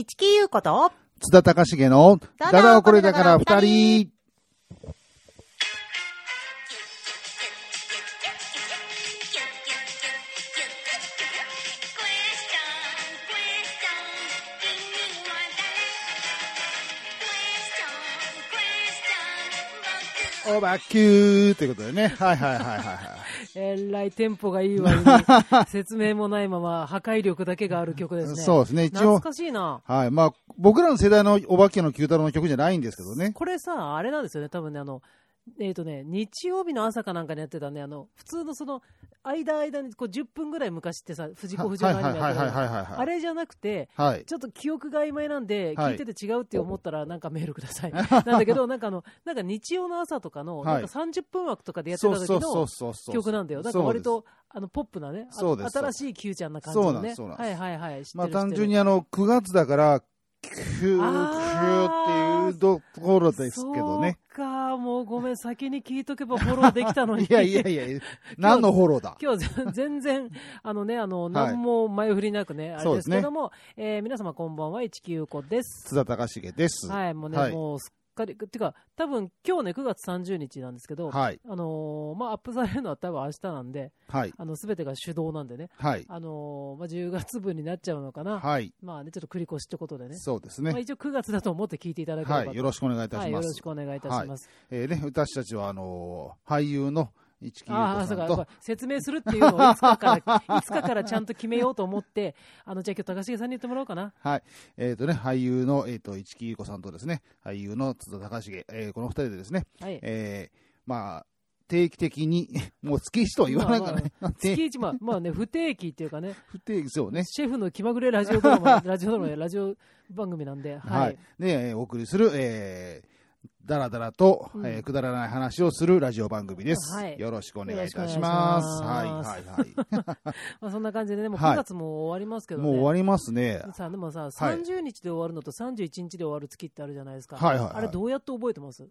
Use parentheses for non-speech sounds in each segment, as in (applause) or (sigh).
市木優子と、津田隆重の、ダダダはこれだから二人。オーバーキューということでね。はいはいはいはいはい。えらいテンポがいいわに、(laughs) 説明もないまま破壊力だけがある曲ですね。そうですね。一応、懐かしいな。はい。まあ、僕らの世代のお化けの九太郎の曲じゃないんですけどね。これさ、あれなんですよね、多分ね、あの、えっ、とね、日曜日の朝かなんかにやってたね、あの、普通のその、間間にこう10分ぐらい昔ってさ、藤子不二雄のアニメやって。あれじゃなくて、はい。ちょっと記憶が曖昧なんで、はい聞いてて違うって思ったら、なんかメールください。(laughs) なんだけど、なんかあの、なんか日曜の朝とかの、はいなんか30分枠とかでやってた時のそうそうそう。曲なんだよ。なんか割と、あの、ポップなね、新しい Q ちゃんな感じのね。そうなんですはいはいはい。まあ単純にあの、9月だから、ー、ーっていうところですけどね。そうか、もうごめん、先に聞いとけばフォローできたのに。(laughs) いやいやいや、何のフォローだ？今日ぜ全然、あのね、あの、はい何も前振りなくね、あれですけども、えー皆様こんばんは、市木優子です。津田隆重です。はい、もうね、はいもうすっかり、てか、多分今日ね、9月30日なんですけど、はい。あのーまあ、アップされるのは多分明日なんで、はい。あの、すべてが手動なんでね、はい。あのーまあ、10月分になっちゃうのかな。はい。まあね、ちょっと繰り越しってことでね。そうですまあ、ね。一応9月だと思って聞いていただければと、はい。よろしくお願いいたはい、よろします。しくお願いいたします。えーね、私たちは、あのー、俳優の市木優ああ、そうか、子さんと、説明するっていうのをいつかから、いつかからちゃんと決めようと思って、(laughs) あの、じゃあ今日高重さんに言ってもらおうかな。はい。えっ、とね、俳優の、えっ、と、市木優子さんとですね、俳優の津田隆重、えーこの二人でですね、はい。えーまあ、定期的に、(laughs) もう月一とは言わないからね、(laughs) 月一、まあ、まあね、不定期っていうかね、不定期、そうね。シェフの気まぐれラジオドラマ、ラジオドラマやラジオ番組なんで、はい。はい。で、えーお送りする、えー、だらだらと、うんえーくだらない話をするラジオ番組です。はいよろしくお願いいたします。はい、はい、はい。(laughs) まあそんな感じでね、(laughs) もうはい9月も終わりますけどね。もう終わりますね。さあでもさ、はい30日で終わるのと31日で終わる月ってあるじゃないですか。はいはいはいあれどうやって覚えてます？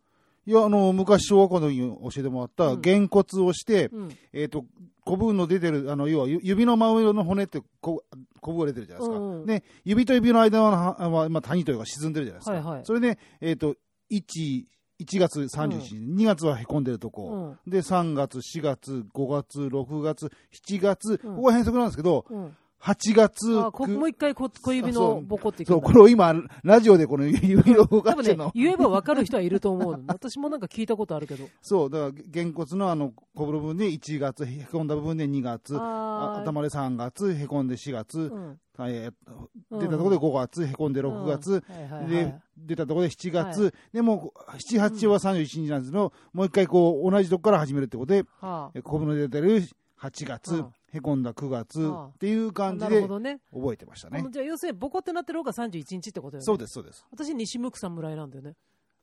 いや、あの、昔小学校の時に教えてもらった、うんげんこつをして、うん。えっ、と、古文の出てる、あの、要はゆ指の真上の骨ってこ、こぶが出てるじゃないですか。うんうんで、指と指の間は、はまあ、谷というか沈んでるじゃないですか。はいはいそれで、えっ、と、1、1月31日、2月はへこんでるとこ、で、3月、4月、5月、6月、7月、うん。ここは変則なんですけど、うん。うん。8月、あ、こくもう一回こ小指のボコってそう、これを今、ラジオでこの指を動かしてるの。、言えば分かる人はいると思うの。(laughs) 私もなんか聞いたことあるけど。そう、だから、げんこつのあの、こぶる部分で1月、へこんだ部分で2月、ああー頭で3月、へこんで4月、うん。えーうん。出たところで5月、へこんで6月、うん。はいはいはいで、出たところで7月、はでもう7、8は31日なんですけど、もう一回こう、同じとこから始めるってことで、はえこぶの出てる8月、うんへこんだ9月はあっていうあ。感じで。覚えてましたねあの。じゃあ要するにボコってなってる方が31日ってことよね。そうです、そうです。私、西向く侍なんだよね。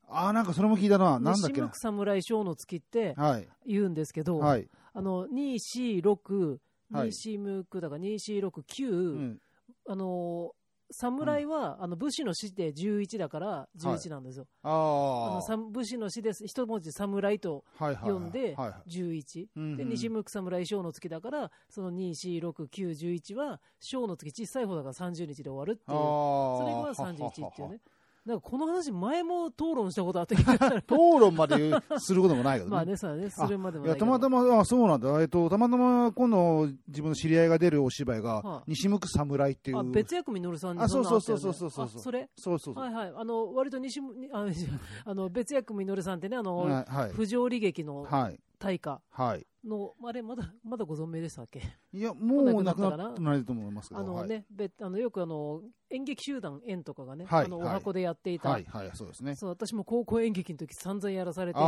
ああ、なんかそれも聞いたな。なんだっけな西向く。侍小の月ってはい。言うんですけど、はい。あの、2、4、6、はい西向くだから2、4、6、9、うん。あのー侍は、あの武士の死で11だから11なんですよ。ああのさ武士の死です一文字侍と。読んではいはい。11、うんうんで西向く侍小の月だからその2、4、6、9、11は小の月小さい方だから30日で終わるっていう。それが31っていうね。なんかこの話前も討論したことあったけど討論まですることもないけどね。まあね、そうだね、するまでもいや、ないたまたま、あ、そうなんだ。えっと、たまたま、今度、自分の知り合いが出るお芝居はあが、西向く侍っていう。あ、別役稔さんにあそんなのそうそうそうそうそうあそれ？そうそうそう。はいはい。あの、割と西む、にあ、あの、別役稔さんってね、あの、はい。はい。不条理劇のはい。大家はい。の、あれ、まだ、まだご存命でしたっけ？いや、もうなくなってないと思いますけど。あのね、別あの、よくあの、演劇集団円とかがね、あの、おはい。はい箱でやっていた、はい。はい、はい、そうですね。そう、私も高校演劇の時散々やらされて、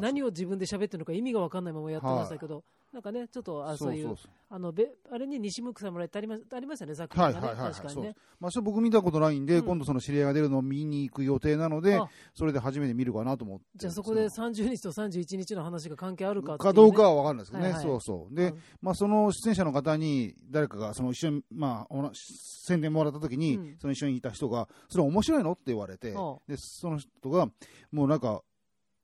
何を自分で喋ってるのか意味が分かんないままやってましたけど、なんかね、ちょっと、あそういう、あの、べあれに西向く侍ってありまありましたね、作品がね、はいはいはいはい確かにね。まあ、それ僕見たことないんで、うん。今度その知り合いが出るのを見に行く予定なのであ、それで初めて見るかなと思って。じゃあそこで30日と31日の話が関係あるかね。かどうかは分かんないですけどね、はいはい。そうそう。で、うん。まあ、その出演者の方に、誰かが、その一緒に、まあ、おな宣伝もらった時に、うん。その一緒にいた人が、それ面白いのって言われて、で、その人が、もうなんか、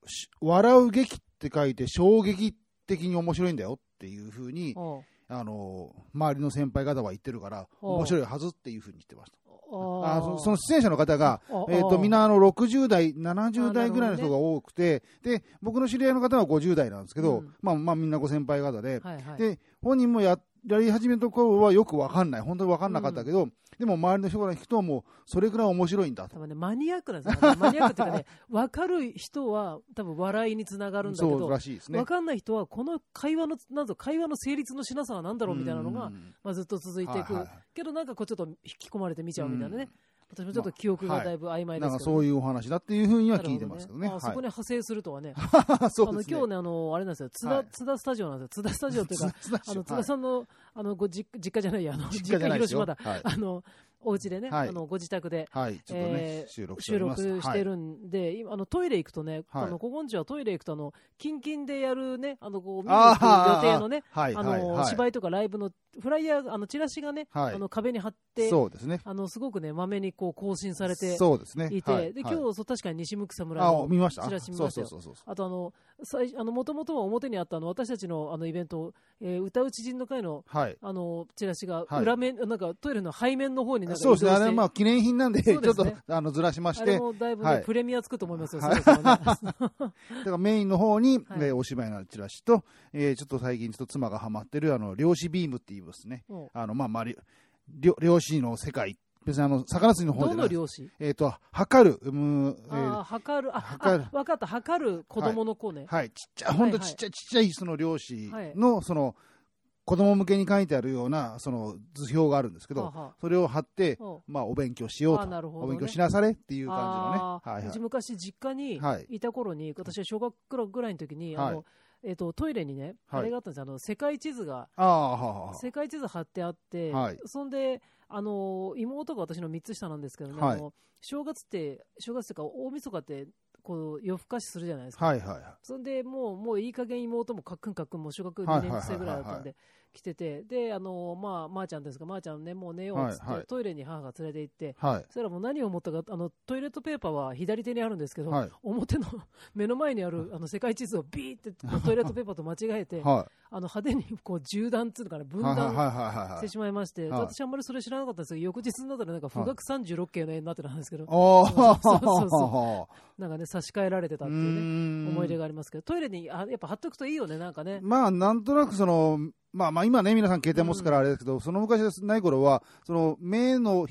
し笑う劇って書いて、衝撃的に面白いんだよっていうふうに、ああの、周りの先輩方は言ってるから、あ面白いはずっていうふうに言ってました。あそその出演者の方が、あえっ、と、みんな、なあの60代、70代ぐらいの人が多くて、で、僕の知り合いの方は50代なんですけど、うん。まあまあみんなご先輩方で、はいはい、で、本人もや、やり始めた頃はよくわかんない。本当にわかんなかったけど、でも周りの人から聞くともう、それくらい面白いんだと。ね、マニアックなんですよ、ね。マニアックっていうかね、(laughs) 分かる人は多分笑いにつながるんだけど、らしいですね分。かんない人はこの会話の、なんぞ会話の成立のしなさは何だろうみたいなのが、うんまあ、ずっと続いていく、はいはいはいけどなんかこうちょっと引き込まれて見ちゃうみたいなね、うん私もちょっと記憶がだいぶ曖昧でなんかすけど、そういうお話だっていうふうには聞いてますけどね。あそこに派生するとはね、はい、そうですね。あの今日ね、あのあれなんですよ。津田、はい。津田スタジオなんですよ、津田スタジオっていうか、(laughs) 津田あの津田さんのあのご実実家じゃないや、あの実家広島だ、はい。あのお家でね、はい。あのご自宅で。はい、えー収録して収録してるんで、今あのトイレ行くとね、はい。あのここんちはトイレ行くとあのキンキンでやるね、あのこう見に予定のね、はい、あはい、の、はい。芝居とかライブのフライヤー、あのチラシがね、はい。あの壁に貼って、そうですね。あのすごくね、まめにこう更新されてそうですね。いて、はい。ではい。今日そう確かに西向草村あ、の見ました？チラシ見ましたよ。あとあの、最あの、もともとは表にあったあの、私たちのあのイベント、えー歌う知人の会の、はい。あの、チラシがはい。裏面、なんかトイレの背面の方になんかそうですね。あれ、まあ、記念品なんで、ちょっとあの、ずらしましあれて、もだいぶね、はい。プレミアつくと思いますよ、はい。(laughs) だからメインの方に、(laughs) はい。えーお芝居のチラシと、えーちょっと最近ちょっと妻がハマってる、あの、漁師ビームっていうですね、う。んあの、まあ、まあ、り漁漁師の世界、別にあの、魚釣りの方どじゃない。の漁師？えっ、と、測る、うん、えーああ、測る、あ、測る。あ、わかった、測る子供の子ね。はい、ちっちゃい、ほんとはいはいちっちゃい、ちっちゃいその漁師の、その、子供向けに書いてあるような、その図表があるんですけど、はあはあ。それを貼って、う。んまあ、お勉強しようと、あなるほどね。お勉強しなされっていう感あじのね。はいはーうちい。昔実家にはい。いた頃に、私は小学ぐらいの時に、はい。あの、えっと、トイレにね、はいあれがあったんですよあの、世界地図が、ああ、はあはあ。世界地図貼ってあって、はいそんで、あの、妹が私の3つ下なんですけどね、はいあの正月って、正月っていうか、大晦日って、こう、夜更かしするじゃないですか。はいはいはい。そんで、もう、もういい加減妹もかっくんかっくんも小学2はいはいはいはい年生ぐらいだったんで、来てて、で、あの、まあ、まー、ちゃんですか、まー、ちゃんね、もう寝ようっつって、はいはいトイレに母が連れて行って、はい。そしたらもう何を思ったか、あの、トイレットペーパーは左手にあるんですけど、はい。表の (laughs) 目の前にあるあの世界地図をビーってトイレットペーパーと間違えて、はあの派手にこう縦断っていうのかな、い。分断して。しまいまして、はい私あんまりそれ知らなかったんですけど、翌日になったらなんか、富岳36系の絵になってたんですけど、そうそうそなんかね、差し替えられてたっていうね、ね思い出がありますけど、トイレにあやっぱ貼っとくといいよね、なんかね。まあ、なんとなくその、まあまあ今ね、皆さん携帯持つからあれですけど、その昔ない頃は、その、目の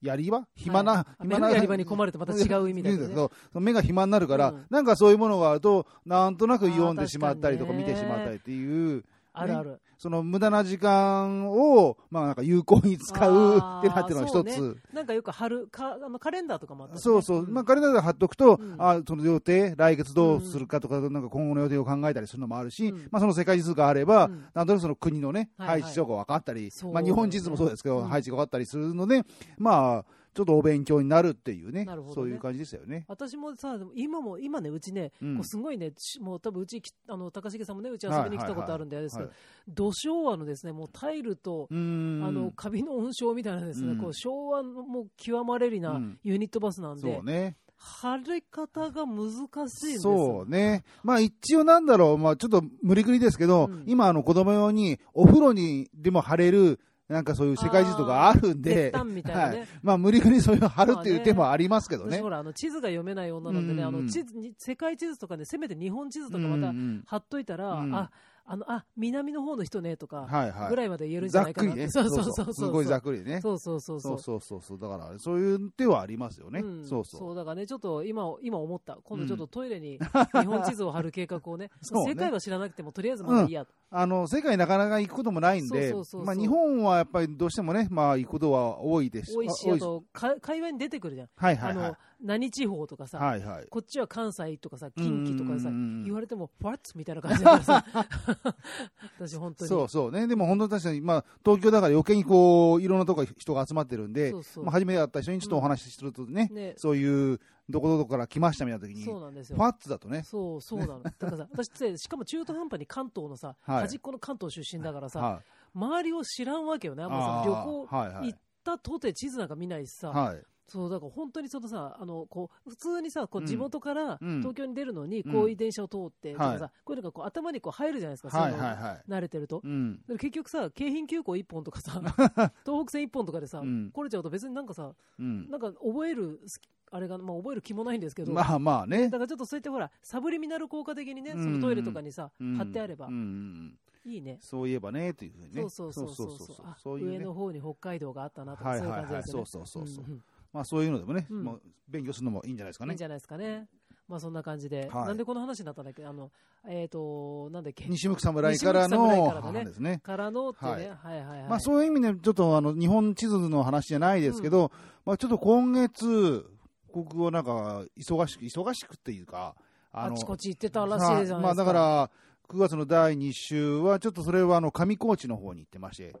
やり場？暇な、はい暇な。目のやり場に込まれてまた違う意味だけどね (laughs) 目が暇になるから、うん。なんかそういうものがあると、なんとなく読んでしまったりとか見てしまったりっていう、あるある。その無駄な時間を、まあなんか有効に使うってなってるのが一つ。なんかよく貼るかあのカレンダーとかもあったしね。そうそう。ん。まあ、カレンダーで貼っとくと、うん。あその予定、来月どうするかとか、なんか今後の予定を考えたりするのもあるし、うん。まあ、その世界地図があれば、うん。なんとなくその国のね、はいはい。配置とか分かったり、そうまあ、日本地図もそうですけど、うん配置が分かったりするので、まあ、ちょっとお勉強になるっていうね、ね。そういう感じですよね。私もさ、今も、今ね、うちね、うん。すごいね、しもう多分うちき、あの、高重さんもね、うち遊びに来たことあるんで、あれです土昭和のですね、もうタイルと、あの、カビの温床みたいなですね、うん。こう、昭和のもう極まれりなうん。ユニットバスなんでそう、ね。貼り方が難しいんですそうね。まあ一応なんだろう、まあちょっと無理くりですけど、うん。今あの子供用にお風呂にでも貼れる、なんかそういう世界地図とかあるんで、あー鉄板みたいなね。はい。まあ無理くりそういうの貼るっていう手もありますけどね。私ほ。ら、あの、地図が読めない女なんでね、あの、うん。うん地図に、世界地図とかね、せめて日本地図とかまた貼っといたら、うん。あ、あの、あ、南の方の人ね、とか。ぐらいまで言えるんじゃないかなって。ざっくりね。そうそうそうそう。すごいざっくりね。そうそうそうそそうう。そうそうそう。だから、そういう手はありますよね。うんそうそう。だからね、ちょっと今、今思った。今度ちょっとトイレに (laughs) 日本地図を貼る計画をね、世界は知らなくても、とりあえずまだいいやと。あの、世界なかなか行くこともないんでそうそうそうそう、まあ日本はやっぱりどうしてもね、まあ行くことは多いです多いし、あと、か会話に出てくるじゃん。はいはいはいあの。、何地方とかさ、はいはい。こっちは関西とかさ、近畿とかさうんうんうんうん、言われても、ファッツみたいな感じだからさ、(laughs) 私本当に。そうそうね。でも本当に確かに、まあ、東京だから余計にこう、いろんなとこ人が集まってるんで、そうそうまあ、初めて会った人にちょっとお話しするとね、ねそういう、どこどこから来ましたみたいな時に、フそうなんですよ。ァッツだとね、そう、そうなの。だからさ、(laughs) 私って、しかも中途半端に関東のさ、はい端っこの関東出身だからさ、はい。周りを知らんわけよね。あんまさ旅行行ったとて地図なんか見ないしさ、はい。そうだから本当にそのさあのこう普通にさこううん地元からうん東京に出るのにうんこういう電車を通ってとかはいさ、こういうのがこう頭にこう入るじゃないですか、はいそういうのはいはい。慣れてると。うん。で結局さ京浜急行1本とかさ (laughs) 東北線1本とかでさ、うん来れちゃうと別になんかさうん。なんか覚えるすあれが、まあ、覚える気もないんですけど、まあまあねだ。からちょっとそうやってほらサブリミナル効果的にね、うんそのトイレとかにさ、うん貼ってあればうんうんいいね。そういえばね、というふうにね。そうそうそうそうそうそうあそういうね上の。方に北海道があったなとか、はいそういうはいはい。そう感じですよね。そうそうそう。んんまあそういうのでもね、うん。もう勉強するのもいいんじゃないですかね。いいんじ。ゃないですかね。まあそんな感じで、はい。なんでこの話になったんだっけ？あの、えっ、と、なんだっけ？西向く侍からのからだね話ですね。からのってね、はい。はい、はいはい。まあそういう意味で、ちょっとあの、日本地図の話じゃないですけど、まあちょっと今月、僕はなんか、忙しく、忙しくっていうか、あのちこち行ってたらしいじゃないですか。まあだから、9月の第2週は、ちょっとそれはあの、上高地の方に行ってまして、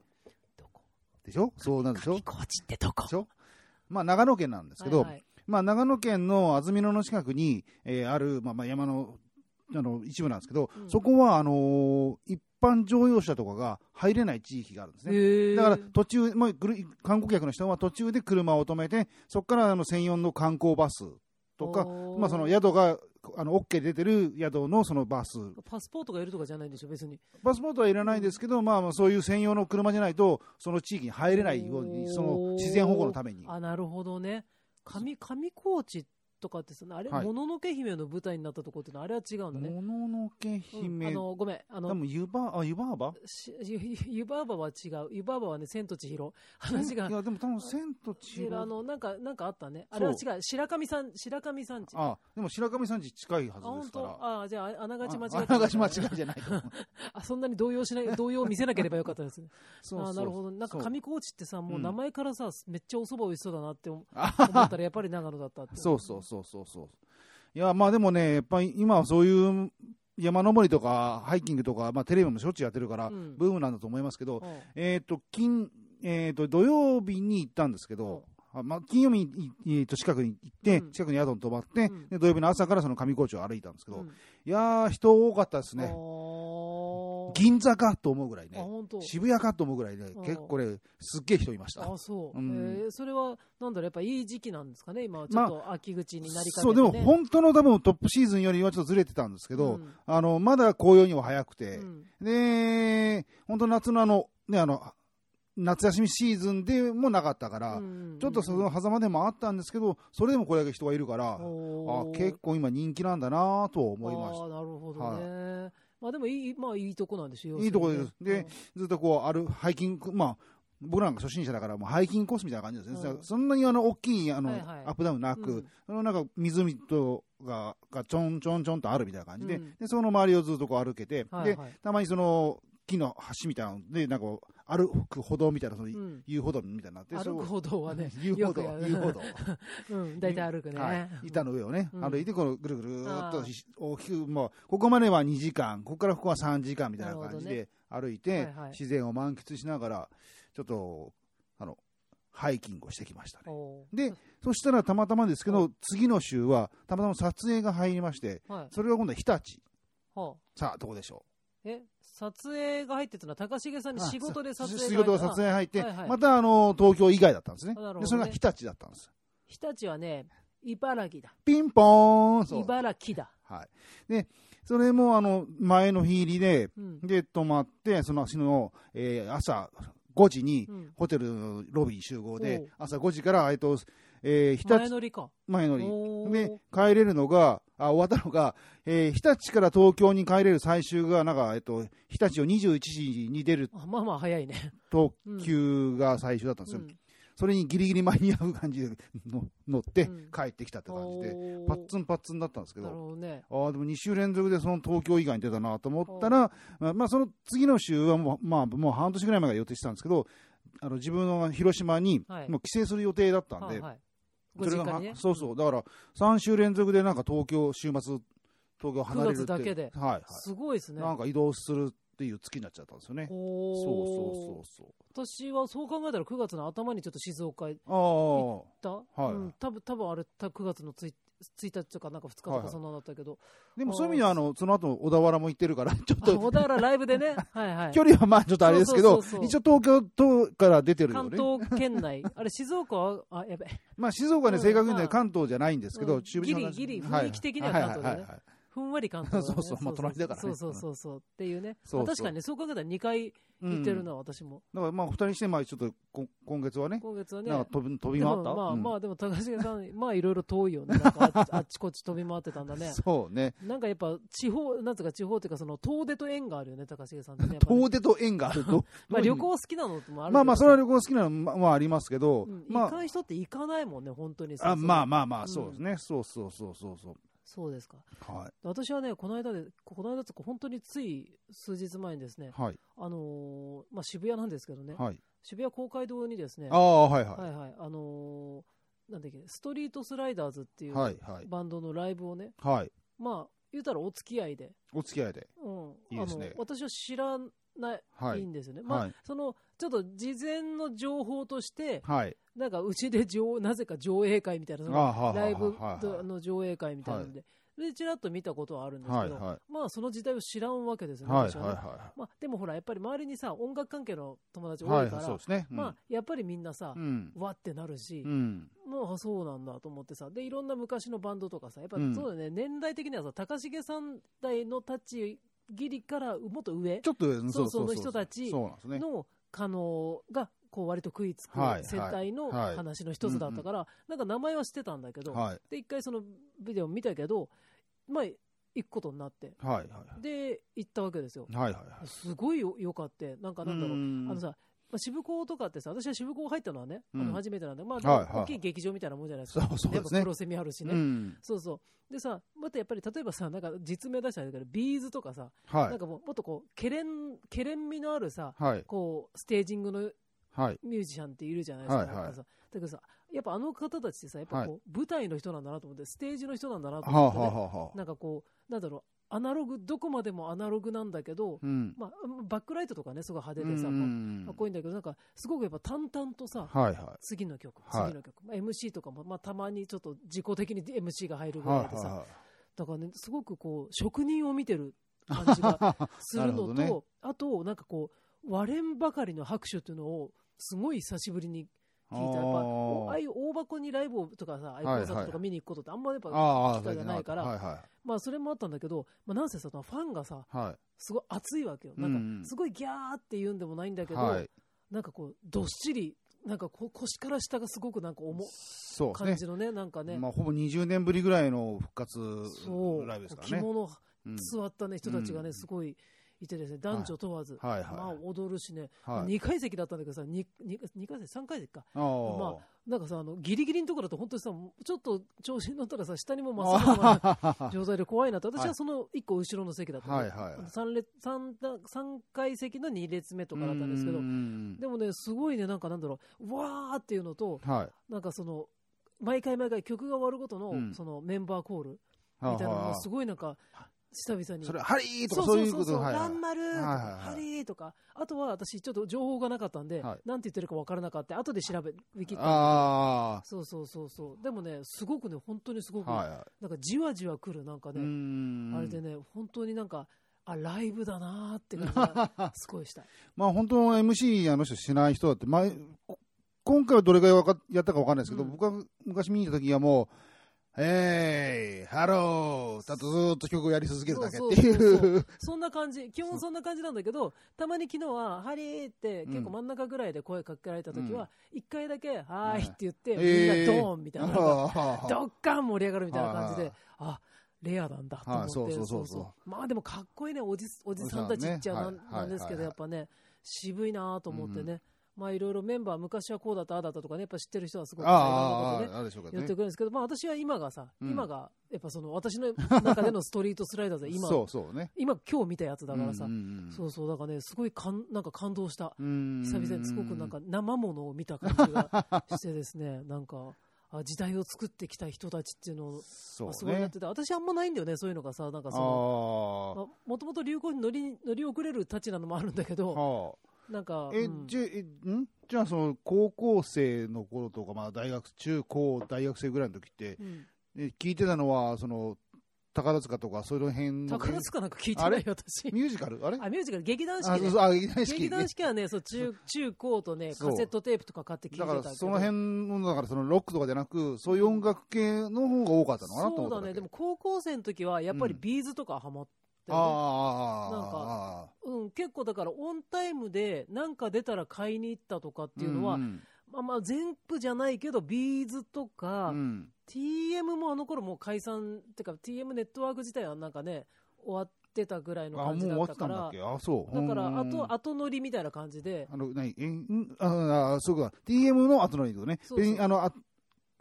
どこ？でしょ？そうなんでしょ？上高地ってどこ？でしょ？まあ長野県なんですけど、はいはい。まあ長野県の安曇野の近くに、えーある、まあまあ山の、あの、一部なんですけど、うん。そこは、あのー一般乗用車とかが入れない地域があるんですね。だから途中、まあ、観光客の人は途中で車を止めて、そこからあの専用の観光バスとか、まあ、その宿が、あの、OK 出てる宿のそのバス。パスポートがいるとかじゃないんでしょ、別に。パスポートはいらないですけど、まあまあ、そういう専用の車じゃないと、その地域に入れないように、その自然保護のために。あ、なるほどね。上、上高地とかってさ、あれ、はいもののけ姫の舞台になったとこってのはあれは違うんだね。もののけうん姫、あの、ごめん、あの多、分湯葉、あ、湯葉幅しゆ (laughs) 湯婆婆は違う。湯婆婆はね、千と千尋。話がい。や、でも多分、千と千尋。あの、なんか、なんかあったね。あれは違う。白神さん、白神さんち。あ、あ、でも白神山地近いはずですから。あ、じゃあ、あながち間違ってああながち間違いじゃない。(laughs) あ、そんなに動揺しない、(laughs) 動揺を見せなければよかったですね。そうそうあなるほど。なんか上高地ってさ、もううん名前からさ、めっちゃお蕎麦美味しそうだなって思ったら、やっぱり長野だったって。そうそうそうそうそう。いや、まあでもね、やっぱり今はそういう山登りとかハイキングとか、まあテレビもしょっちゅうやってるから、うん。ブームなんだと思いますけど、うん。えっ、と、金、えっ、と、土曜日に行ったんですけど、あまあ、金曜日に、えー、と近くに行って、うん。近くに宿に泊まって、うん。で土曜日の朝からその上高地を歩いたんですけど、うん。いやー、人多かったですね。あ銀座かと思うぐらいあ、ね。渋谷かと思うぐらいね、うん。結構ね、すっげえ人いました。あ、そう。うん。えー。それは、なんだろう、やっぱいい時期なんですかね、今はちょっと秋口になりかけて、ね。そう、でも本当の多分トップシーズンよりはちょっとずれてたんですけど、うん。あの、まだ紅葉には早くて、うん。で、本当夏のあの、ね、あの、夏休みシーズンでもなかったから、うんちょっとその狭間でもあったんですけど、それでもこれだけ人がいるから、あ結構今人気なんだなと思いましあーなるほどね。まあでもいい、まあいいとこなんでしょういいとこです。でずっとこう、ある、ハイキング、まあ、僕なんか初心者だから、もうハイキングコースみたいな感じですね。うんそんなにあの、大きい、あの、はいはい。アップダウンなく、うん。そのなんか湖とが、がちょんちょんちょんとあるみたいな感じで、うんで、その周りをずっとこう歩けて、はいはいで、たまにその、木の橋みたいなので、なんか歩く歩道みたいな、その、うん。遊歩道みたいになって、歩く歩道はね、遊歩道遊歩道。(laughs) うん、大体歩くね。はい、板の上をね、うん。歩いて、このぐるぐるーっと大きく、もう、ここまでは2時間、ここからここは3時間みたいな感じで歩いて、自然を満喫しながら、ちょっと、あの、ハイキングをしてきましたね。で、そしたらたまたまですけど、次の週は、たまたま撮影が入りまして、はい。それが今度は日立。はあ。さあ、どこでしょえ、撮影が入ってたのは、高重さんうに仕事で撮影あ仕事が撮影入って、はいはいまたあの、東京以外だったんですね。で、それが日立だったんです。日立はね、茨城だ。ピンポーン茨城だ。はい。で、それもあの、前の日入りで、うん。で、泊まって、その足の、えー朝5時にうんホテルのロビー集合おでう、朝5時から、えっと、えー日立、前乗りか。前乗り。で、帰れるのが、あ、終わったのが、えー日立から東京に帰れる最終が、なんか、えっと、日立を21時に出るあまあまあ早いね。特急が最終だったんですよ。うんそれにギリギリ間に合う感じでの乗ってうん帰ってきたって感じで、おーパッツンパッツンだったんですけど、ね。ああ、でも2週連続でその東京以外に出たなと思ったら、まあ、まあその次の週はもう、まあ、もう半年ぐらい前から予定してたんですけど、あの自分の広島にはいもう帰省する予定だったんで、はいはい。ごそね。そうそう、だから3週連続でなんか東京、週末、東京離れるって9月だけではいはいすごいですね。なんか移動するっていう月になっちゃったんですよね。おーそうそうそう私はそう考えたら9月の頭にちょっと静岡行っそう。た。はいうん、多分多分あれ、た9月のつい1日とかなんか2日とかそんなのだったけど、でもそういう意味では、あの、その後、小田原も行ってるから、(laughs) ちょっと、あ小田原ライブでね、(laughs) はいはい。距離はまあちょっとあれですけど一応東京都から出てるよ関ね。東圏内、(laughs) あれ、静岡は、あ、やべ、まあ静岡ね、うん正確にまあは関東じゃないんですけど、うん。ギリギリはい雰囲気的には関東だね。はいはいはいはいふんわり関東だね、(laughs) そうそうまあ隣だからね。そうそうそうそうっていうね、そうそう。まあ確かにね、そう考えたら2回行ってるな、私も。だからまあ二人して、まあちょっとこ今月はね、今月はね、なんか飛び飛びで回った？もまあ、うん。まあ、でも高重さん、(laughs) まあいろいろ遠いよね、なんかあっ (laughs) あっちこっち飛び回ってたんだね。そうね。なんかやっぱ地方、なんつうか地方っていうか、その遠出と縁があるよね、高重さんってね。遠出と縁がある？と。まあ旅行好きなのもあるまあまあ、それは旅行好きなのもまあありますけど。うん、ま行かん人って行かないもんね、本当に。あ、あまあまあまあ、うん。そうですね。そうそうそうそうそう。そうですか。は私はね、この間で、この間っていうか本当につい数日前にですねい。、はい。あのーまあ、渋谷なんですけどね、はい。渋谷公会堂にですね、はいははいはい、あのーなんだっけ、ストリートスライダーズっていい。う。バンドのライブをね、はい。まあ、言うたらお付き合いで、お付き合いで。うん、いいですねあの私は知らない、はいいんですよね。まあ、はいその、ちょっと事前の情報として、はい。なんかうちで上、(laughs) なぜか上映会みたいな、そのライブはいはいの上映会みたいなので、で、ちらっと見たことはあるんですけど、はいはまあ、その時代を知らんわけですよい。ね、はい私はね。はまあ、でもほら、やっぱり周りにさ、音楽関係の友達いはい。はい多いから、そうですね。うんまあ、やっぱりみんなさう、ん。わってなるしう、ん。もうあそうなんだと思ってさ、で、いろんな昔のバンドとかさ、やっぱうんそうだね、年代的にはさ、高重さん代の立ちギリからもっと上？ちょっと、そうそうの人たち。の可能が、こう割と食いつくはい世帯のはい話の一つだったから、なんか名前は知ってたんだけど、はい。で、一回そのビデオ見たけど、まあ、行くことになって、はいはい。で、行ったわけですよ。はいはいはい。すごいよよかって、なんかなんだろう、うんあのさ、まあ、渋港とかってさ、私は渋港入ったのはね、あうんの初めてなんで、まあ、はいはい大きい劇場みたいなもんじゃないですか。そうそうですねやっぱプロセミあるしね。うん。そうそう。でさ、またやっぱり例えばさ、なんか実名出したらあれだけど、ビーズとかさ、はい。なんかもうもっとこう、けれん、けれん味のあるさ、はい。こう、ステージングのはい。ミュージシャンっているじゃないですか。はいはいなんかさだけどさ、やっぱあの方たちってさ、やっぱこう、舞台の人なんだなと思って、ステージの人なんだなとはあ思って、ねはあはあはあ。なんかこう、なんだろう、アナログ、どこまでもアナログなんだけど、うん。まあ、バックライトとかね、すごい派うん手でさ、うん。かっこいいんだけど、なんか、すごくやっぱ淡々とさ、はいは次の曲、はい。次の曲、まあ、MC とかも、まあ、たまにちょっと自己的に MC が入るい。ぐらいでさ、はいはだからね、すごくこう、職人を見てる感じがするのと、(laughs) なるほあと、なんかこう、割れんばかりの拍手っていうのを、すごい久しぶりに聞いた。やっぱ、おああいう大箱にライブとかさ、ああいうコンサートとか見に行くことってあんまやっぱ、機会がないからまあそれもあったんだけど、まあなんせさ、ファンがさ。すごい熱いわけよ。なんうんか、すごいギャーって言うんでもないんだけど、はい。なんかこう、どっしり、なんかこ腰から下がすごくなんか重、そう。感じのね、なんかね、まあ、ほぼ20年ぶりぐらいの復活ライブですからね。着物うん座ったね、人たちがね、うんすごいいてですね、男女問わず、はいまあはい。踊るしね、はい。2階席だったんだけどさ、2, 2, 2階席、3階席か。ああ。まなんかさ、あの、ギリギリのところだと本当にさ、ちょっと調子に乗ったらさ、下にもまっすぐな状態で怖いなと。私はその1個後ろの席だったんで、はいはい。3, 列 3, 3階席の2列目とかだったんですけどう、んでもね、すごいね、なんかなんだろう、わーっていうのと、はい。なんかその、毎回毎回曲が終わるごとの、うんそのメンバーコールみみたいなのがすごいなんか、久々に。それ、ハリーとかそそうういう。ことそうそうそう、はいはいランマルーとか、はいはいはい。ハリーとか、あとは私、ちょっと情報がなかったんで、はい。なんて言ってるか分からなかった、後で調べ、ウィキッドあそうそうそうそう、でもね、すごくね、本当にすごく、あ。はいはなんかじわじわくる、なんかね、ん。あれでね、本当になんか、あ、ライブだなーって感じがすごいした。まあ本当の MC あの人しない人だって、前、こ今回はどれぐらいやったかわかんないですけど、うん。僕が昔見に行った時はもう、えー、ハリーだとずーっと曲をやり続けるだけっていそうそんな感じ、(laughs) 基本そんな感じなんだけど、たまに昨日は、ハリーって結構真ん中ぐらいで声かけられた時は、一、回だけ、はーいって言って、えーみんなドーンみたいな、ドッカン盛り上がるみたいな感じで (laughs) あ、レアなんだと思って、はいそうそうそうまあでもかっこいいね、おじおじさんたちっちゃなん,、なんですけど、やっぱね、渋いなと思ってね、まあいろいろメンバー、昔はこうだった、ああだったとかね、やっぱ知ってる人はすごい、あいろんなことね言っね。てくるんですけど、まあ私は今がさ、うん今が、やっぱその私の (laughs) 中でのストリートスライダーズで今、そうそうね。今今日見たやつだからさ、うんうんうんそうそう、だからね、すごいかんなんか感動した。うん久々にすごくなんか生ものを見た感じがしてですね、(laughs) なんか、あ時代を作ってきた人たちっていうのを、そうあすごいやっね。てて、私あんまないんだよね、そういうのがさ、なんかあその、もともと流行に乗り乗り遅れるたちなのもあるんだけど、はなんか、あ、え、うん。じゃ、え、ん？じゃあその、高校生の頃とか、まあ大学、中高、大学生ぐらいの時って、うん。え聞いてたのは、その、宝塚とか、そういう辺の。宝塚なんか聞いてないよ、私。ミュージカル？あれ？あ、ミュージカル、劇団四あ、季、ね。あ、劇団四季。劇団四季はね、そう、中、中高とね、カセットテープとか買って聞いてた。だから、その辺の、だから、そのロックとかじゃなく、そういう音楽系の方が多かったのかなと思ったそうだね、でも高校生の時は、やっぱりうん。 B'z とかハマって、ね。ああ、なんか、うん、結構だからオンタイムでなんか出たら買いに行ったとかっていうのは、んまあまあ全部じゃないけど、 B'z とか、うん。TM もあの頃もう解散ってか TM ネットワーク自体はなんかね終わってたぐらいの感じ終だったからわってたんだっけ？あ、そう。だからうん後後乗りみたいな感じで。あの、何？えん？ああ、そうか。TM の後のいいことね。そうそう。あの、あ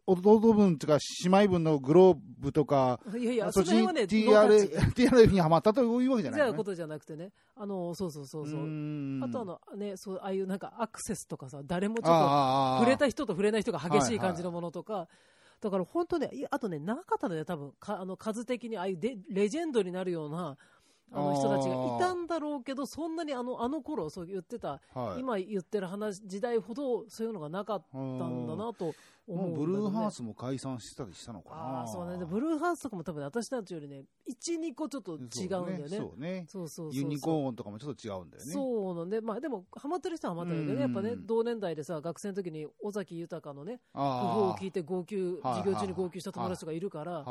弟分っていうか、姉妹分のグローブとか、いやいやそっちね TR TRF にはまったというわけじゃないね。じゃことじゃなくてねあのそうそうそうそうーんあとあのねそうああいうなんかアクセスとかさ誰もちょっと触れた人と触れない人が激しい感じのものとか、だから本当ね、あとね、なかったので、多分かあの数的にああいうでレジェンドになるようなあの人たちがいたんだろうけど、そんなにあのあの頃そう言ってた、はい今言ってる話時代ほどそういうのがなかったんだなともうブルーハースも解散してたりしたのかな。ああそうね、でブルーハーツとかも多分私たちよりね、1、2個ちょっと違うんだよね。そうね。そうそうそうそうユニコーンとかもちょっと違うんだよね。そうなんで、まあでも、ハマってる人はハマってるけどね、やっぱね、同年代でさ、学生の時に尾崎豊のね、訃報を聞いて号泣、授業中に号泣した友達とかいるから、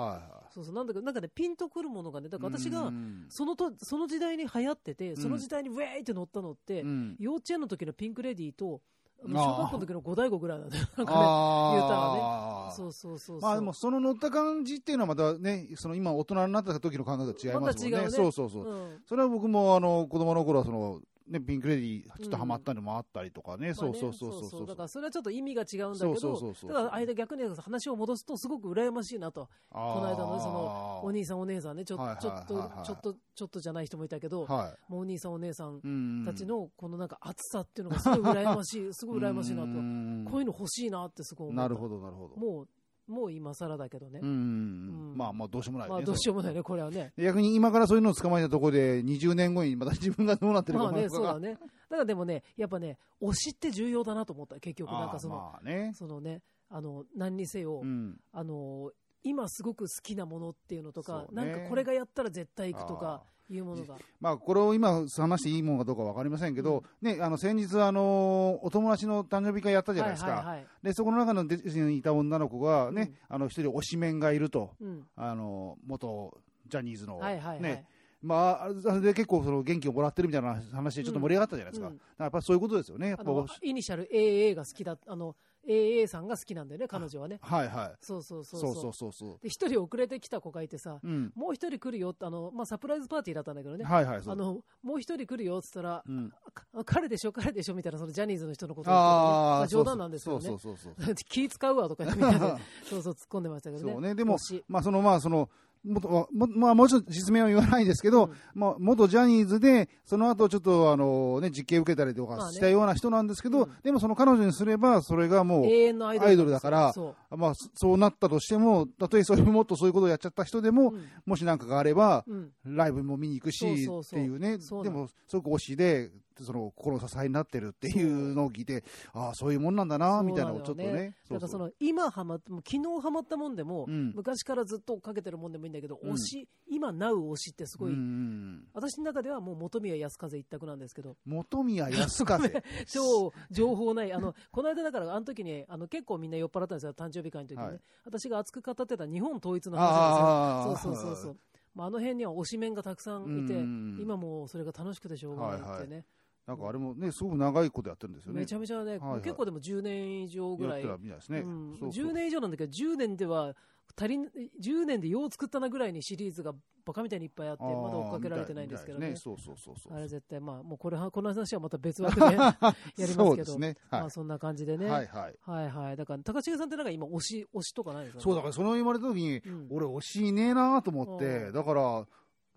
そうそう、なんだか、なんかね、ピンとくるものがね、だい。から私がう、んそのと、その時代に流行ってて、ん。その時代にウェーイって乗ったのって、うん。幼稚園の時のピンクレディーと、小学校の時の五大悟ぐらいなんだよ。なんかね、あ言うたらあね。そうそうそう。まあでもその乗った感じっていうのはまたね、その今大人になった時の感覚と違いますもんね。そうそうそう。うんそれは僕もあの子供の頃はその、ね、ピンクレディーちょっとハマったのもあったりとかね。そうそうそうまあねそうだからそれはちょっと意味が違うんだけそうど、そうそうそうだ間逆に話を戻すとすごく羨ましいなと。ここの間のそのお兄さんお姉さんね、ちょはいはいちょっとはいはいちょっとちょっとじゃない人もいたけど、はもうお兄さんお姉さんい。うんたちのこのなんか熱さっていうのがすごい羨ましい、すごい羨ましいなと。とこういうの欲しいなってすごい思った。なるほど、なるほど。もう、もう今更だけどね。うんうんまあまあどうしようもないね。まあどうしようもないね、これはね。逆に今からそういうのを捕まえたところで、20年後にまた自分がどうなってるかまあね、そうだね。だからでもね、やっぱね、推しって重要だなと思った、結局。なんかその、まあね。そのね、あの、何にせよ、うん。あの、今すごく好きなものっていうのとか、ねなんかこれがやったら絶対行くとかいうものが。まあ、これを今話していいものかどうかわかりませんけど、ね、あの、先日、あの、お友達の誕生日会やったじゃないですか。はいはいはい。で、そこの中のにいた女の子がね、あの、一人推しメンがいると、うん。あの、元ジャニーズの、はいはいはい。ね、まあ、あれで結構その元気をもらってるみたいな話でちょっと盛り上がったじゃないですか。うんやっぱりそういうことですよね。イニシャル AA が好きだ、あの、AA さんが好きなんだよね、彼女はね。はいはい。そうそうそうそうそうそうそう。で、一人遅れてきた子がいてさ、うん。もう一人来るよって、あの、まあ、サプライズパーティーだったんだけどね。はいはい、そう。あの、もう一人来るよって言ったら、うん。か彼でしょ、彼でしょみたいな、そのジャニーズの人のことをねああ、まあ冗談なんですけどねそう。そうそうそう。(laughs) 気使うわとか言って (laughs) そうそう突っ込んでましたけどね。そうね、でもまあ、その、まあ、その、もともまあ、もちろん実名は言わないですけど、うん。まあ、元ジャニーズで、その後ちょっと、あの、ね、実刑受けたりとかしたような人なんですけど、うん。でもその彼女にすれば、それがもう、アイドルだから。そう。まあ、そそうなったとしても、たとえそれもっとそういうことをやっちゃった人でも、うん。もしなんかがあれば、うん。ライブも見に行くし、っていうね、でも、すごく推しで、その心の支えになってるっていうのを聞いて、ああ、そういうもんなんだな、みたいなのをちょっとね。だからその、の今ハマって、もう昨日ハマったもんでも、うん昔からずっとかけてるもんでもいいんだけど、うん推し、今なう推しってすごい、うん私の中ではもう本宮康風一択なんですけど、本宮康風。(laughs) 超情報ない、あの、この間だから、あの時に、あの、結構みんな酔っ払ったんですよ、誕生日会の時にね。はい私が熱く語ってた日本統一の話なんですよ。そうそうそうそう。まあ、あの辺には推しメンがたくさんいて、うん今もうそれが楽しくてしょうがないってね。なんかあれもね、すごく長いことやってるんですよね。めちゃめちゃね、はいはい結構でも10年以上ぐらい。やってたみたいですね。うん、そうそう10年以上なんだけど、10年では足りん、10年でよう作ったなぐらいにシリーズがバカみたいにいっぱいあって、まだ追っかけられてないんですけどね。みたいそうそうそうそう。あれ絶対、まあ、もうこれは、(laughs) この話はまた別枠で (laughs) やりますけど、そね。はいまあそんな感じでね。はいはい。はいはい。だから、高重さんってなんか今推し、推しとかないですか、そうだから、その言われた時に、うん俺推しいねえなと思っうて、んだから、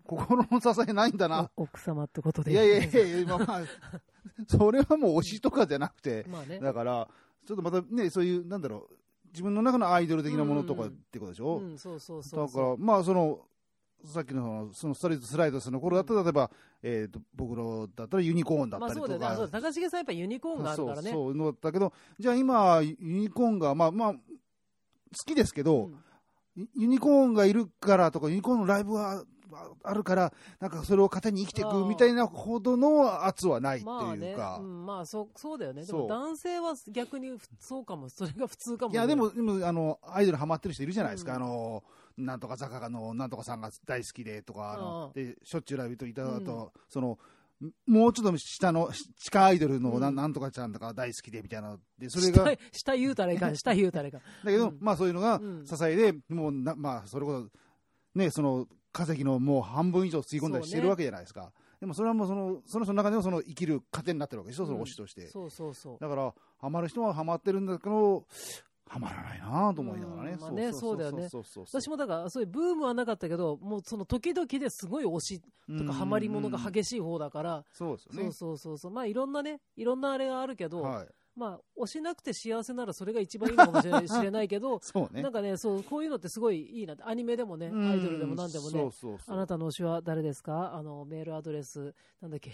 心の支えないんだな。お奥様ってことで。いやいやいやいや、今まあ、(laughs) それはもう推しとかじゃなくて、まあね。だから、ちょっとまたね、そういう、なんだろう、自分の中のアイドル的なものとかってことでしょ、うん、そうそうそうだから、まあ、その、さっきのそのストリートスライドスの頃だったら、例えば、えっ、と、僕のだったらユニコーンだっまあたりとか。そうだよね。そう高重さんやっぱユニコーンがあるからね。そう、そうのだったけど、じゃあ今、ユニコーンが、まあまあ、好きですけど、うんユニコーンがいるからとか、ユニコーンのライブはあるから、なんかそれを糧に生きていくみたいなほどの圧はないっていうか。まあね、うん、まあそそうだよね。でも男性は逆にそうかも、それが普通かも、ね、いや、でも、でも、あの、アイドルハマってる人いるじゃないですか。うん、あの、なんとか坂のなんとかさんが大好きでとか、あのでしょっちゅうライブといただと、うん、その、もうちょっと下の、地下アイドルのな,、ん、なんとかちゃんとか大好きでみたいな。で、それが。下言うたらいかん、下言うたらいかん。だけど、うん、まあそういうのが支えで、もうな、まあそれこそ、ね、その、稼ぎのもう半分以上吸い込んだりしてるわけじゃないですか。でもそれはもうその、その人の中でもその生きる糧になってるわけでしょ、その推しとして。そうそうそう。だから、ハマる人はハマってるんだけど、はまらないなと思いながらね。まあね、そうだよね。私もだから、そういうブームはなかったけど、もうその時々ですごい推しとかハマりものが激しい方だから、そうですよね。そうそうそうまあいろんなね、いろんなあれがあるけど、はい、まあ、推しなくて幸せならそれが一番いいのかもしれないけど、(laughs) ね、なんかね、そう、こういうのってすごいいいなアニメでもね、アイドルでも何でもね、あなたの推しは誰ですか？あの、メールアドレス、なんだっけ、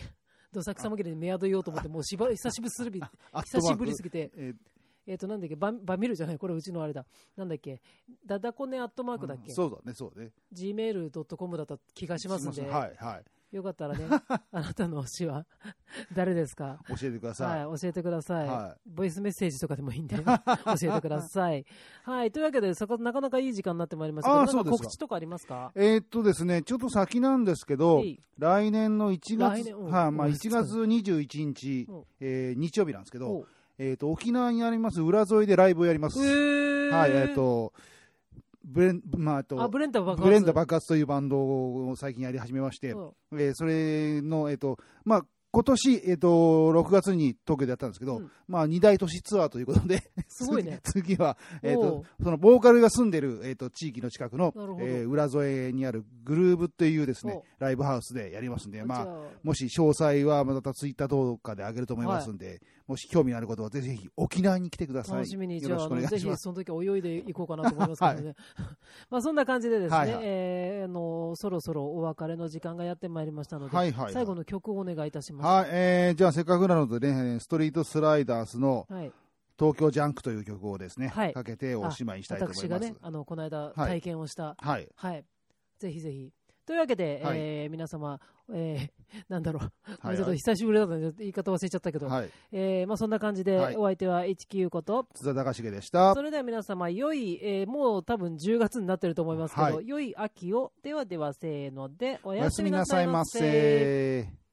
どさくさまぎれにメアド言おうと思って、もうしば久しぶりすぎ久しぶりすぎて、えーえっ、ー、と、なんだっけ、ババミルじゃない、これうちのあれだ。なんだっけ、ダダコネアットマークだっけ、うん、そうだね、そうだね。gmail.com だった気がしますんで。はいはい。よかったらね、(laughs) あなたの推しは (laughs) 誰ですか？教えてください。はい、教えてください。はい、ボイスメッセージとかでもいいんで、(laughs) 教えてください。はい、というわけで、そこなかなかいい時間になってまいりますけど、告知とかありますか？えー、っとですね、ちょっと先なんですけど、来年の1月、はい、まあ1月21日、えー、日曜日なんですけど、えーと、沖縄にあります浦添でライブをやります。はいえーとブレン,、まあ、あとあブレンダ爆発。ブレンダ爆発というバンドを最近やり始めまして、う。ん、えー、それの、えーとまあ、今年、えっ、ー、と、6月に東京でやったんですけど、うん、まあ、二大都市ツアーということで、すごいね。(laughs) 次は、えっ、ー、と、そのボーカルが住んでる、えっ、ー、と、地域の近くの、えー、浦添にあるグルーブっていうですね、ライブハウスでやりますんで、まあ、もし詳細はまたツイッター動画で上げると思いますんで、はい、もし興味のあることはぜひ沖縄に来てください。楽しみに、じゃあ、ぜひその時泳いでいこうかなと思いますけどね。はい、まあ、そんな感じでですね、はいはい、えー、あの、そろそろお別れの時間がやってまいりましたので、はいはいはい、最後の曲をお願いいたします。はい、えー、じゃあせっかくなのでね、ストリートスライダースの、東京ジャンクという曲をですね、はい、かけておしまいにしたいと思います。私がね、あの、この間体験をした、はい。はい。ぜひぜひ。というわけで、はい、えー、皆様、えー、(laughs) なんだろう、はい、ちょっと久しぶりだったので言い方忘れちゃったけど、はい、えー、まあ、そんな感じで、お相手は HQ こと。津田隆重でした。それでは皆様良い、えー、もう多分10月になってると思いますけど、良い秋を。ではではせーのでおやすみなさいませ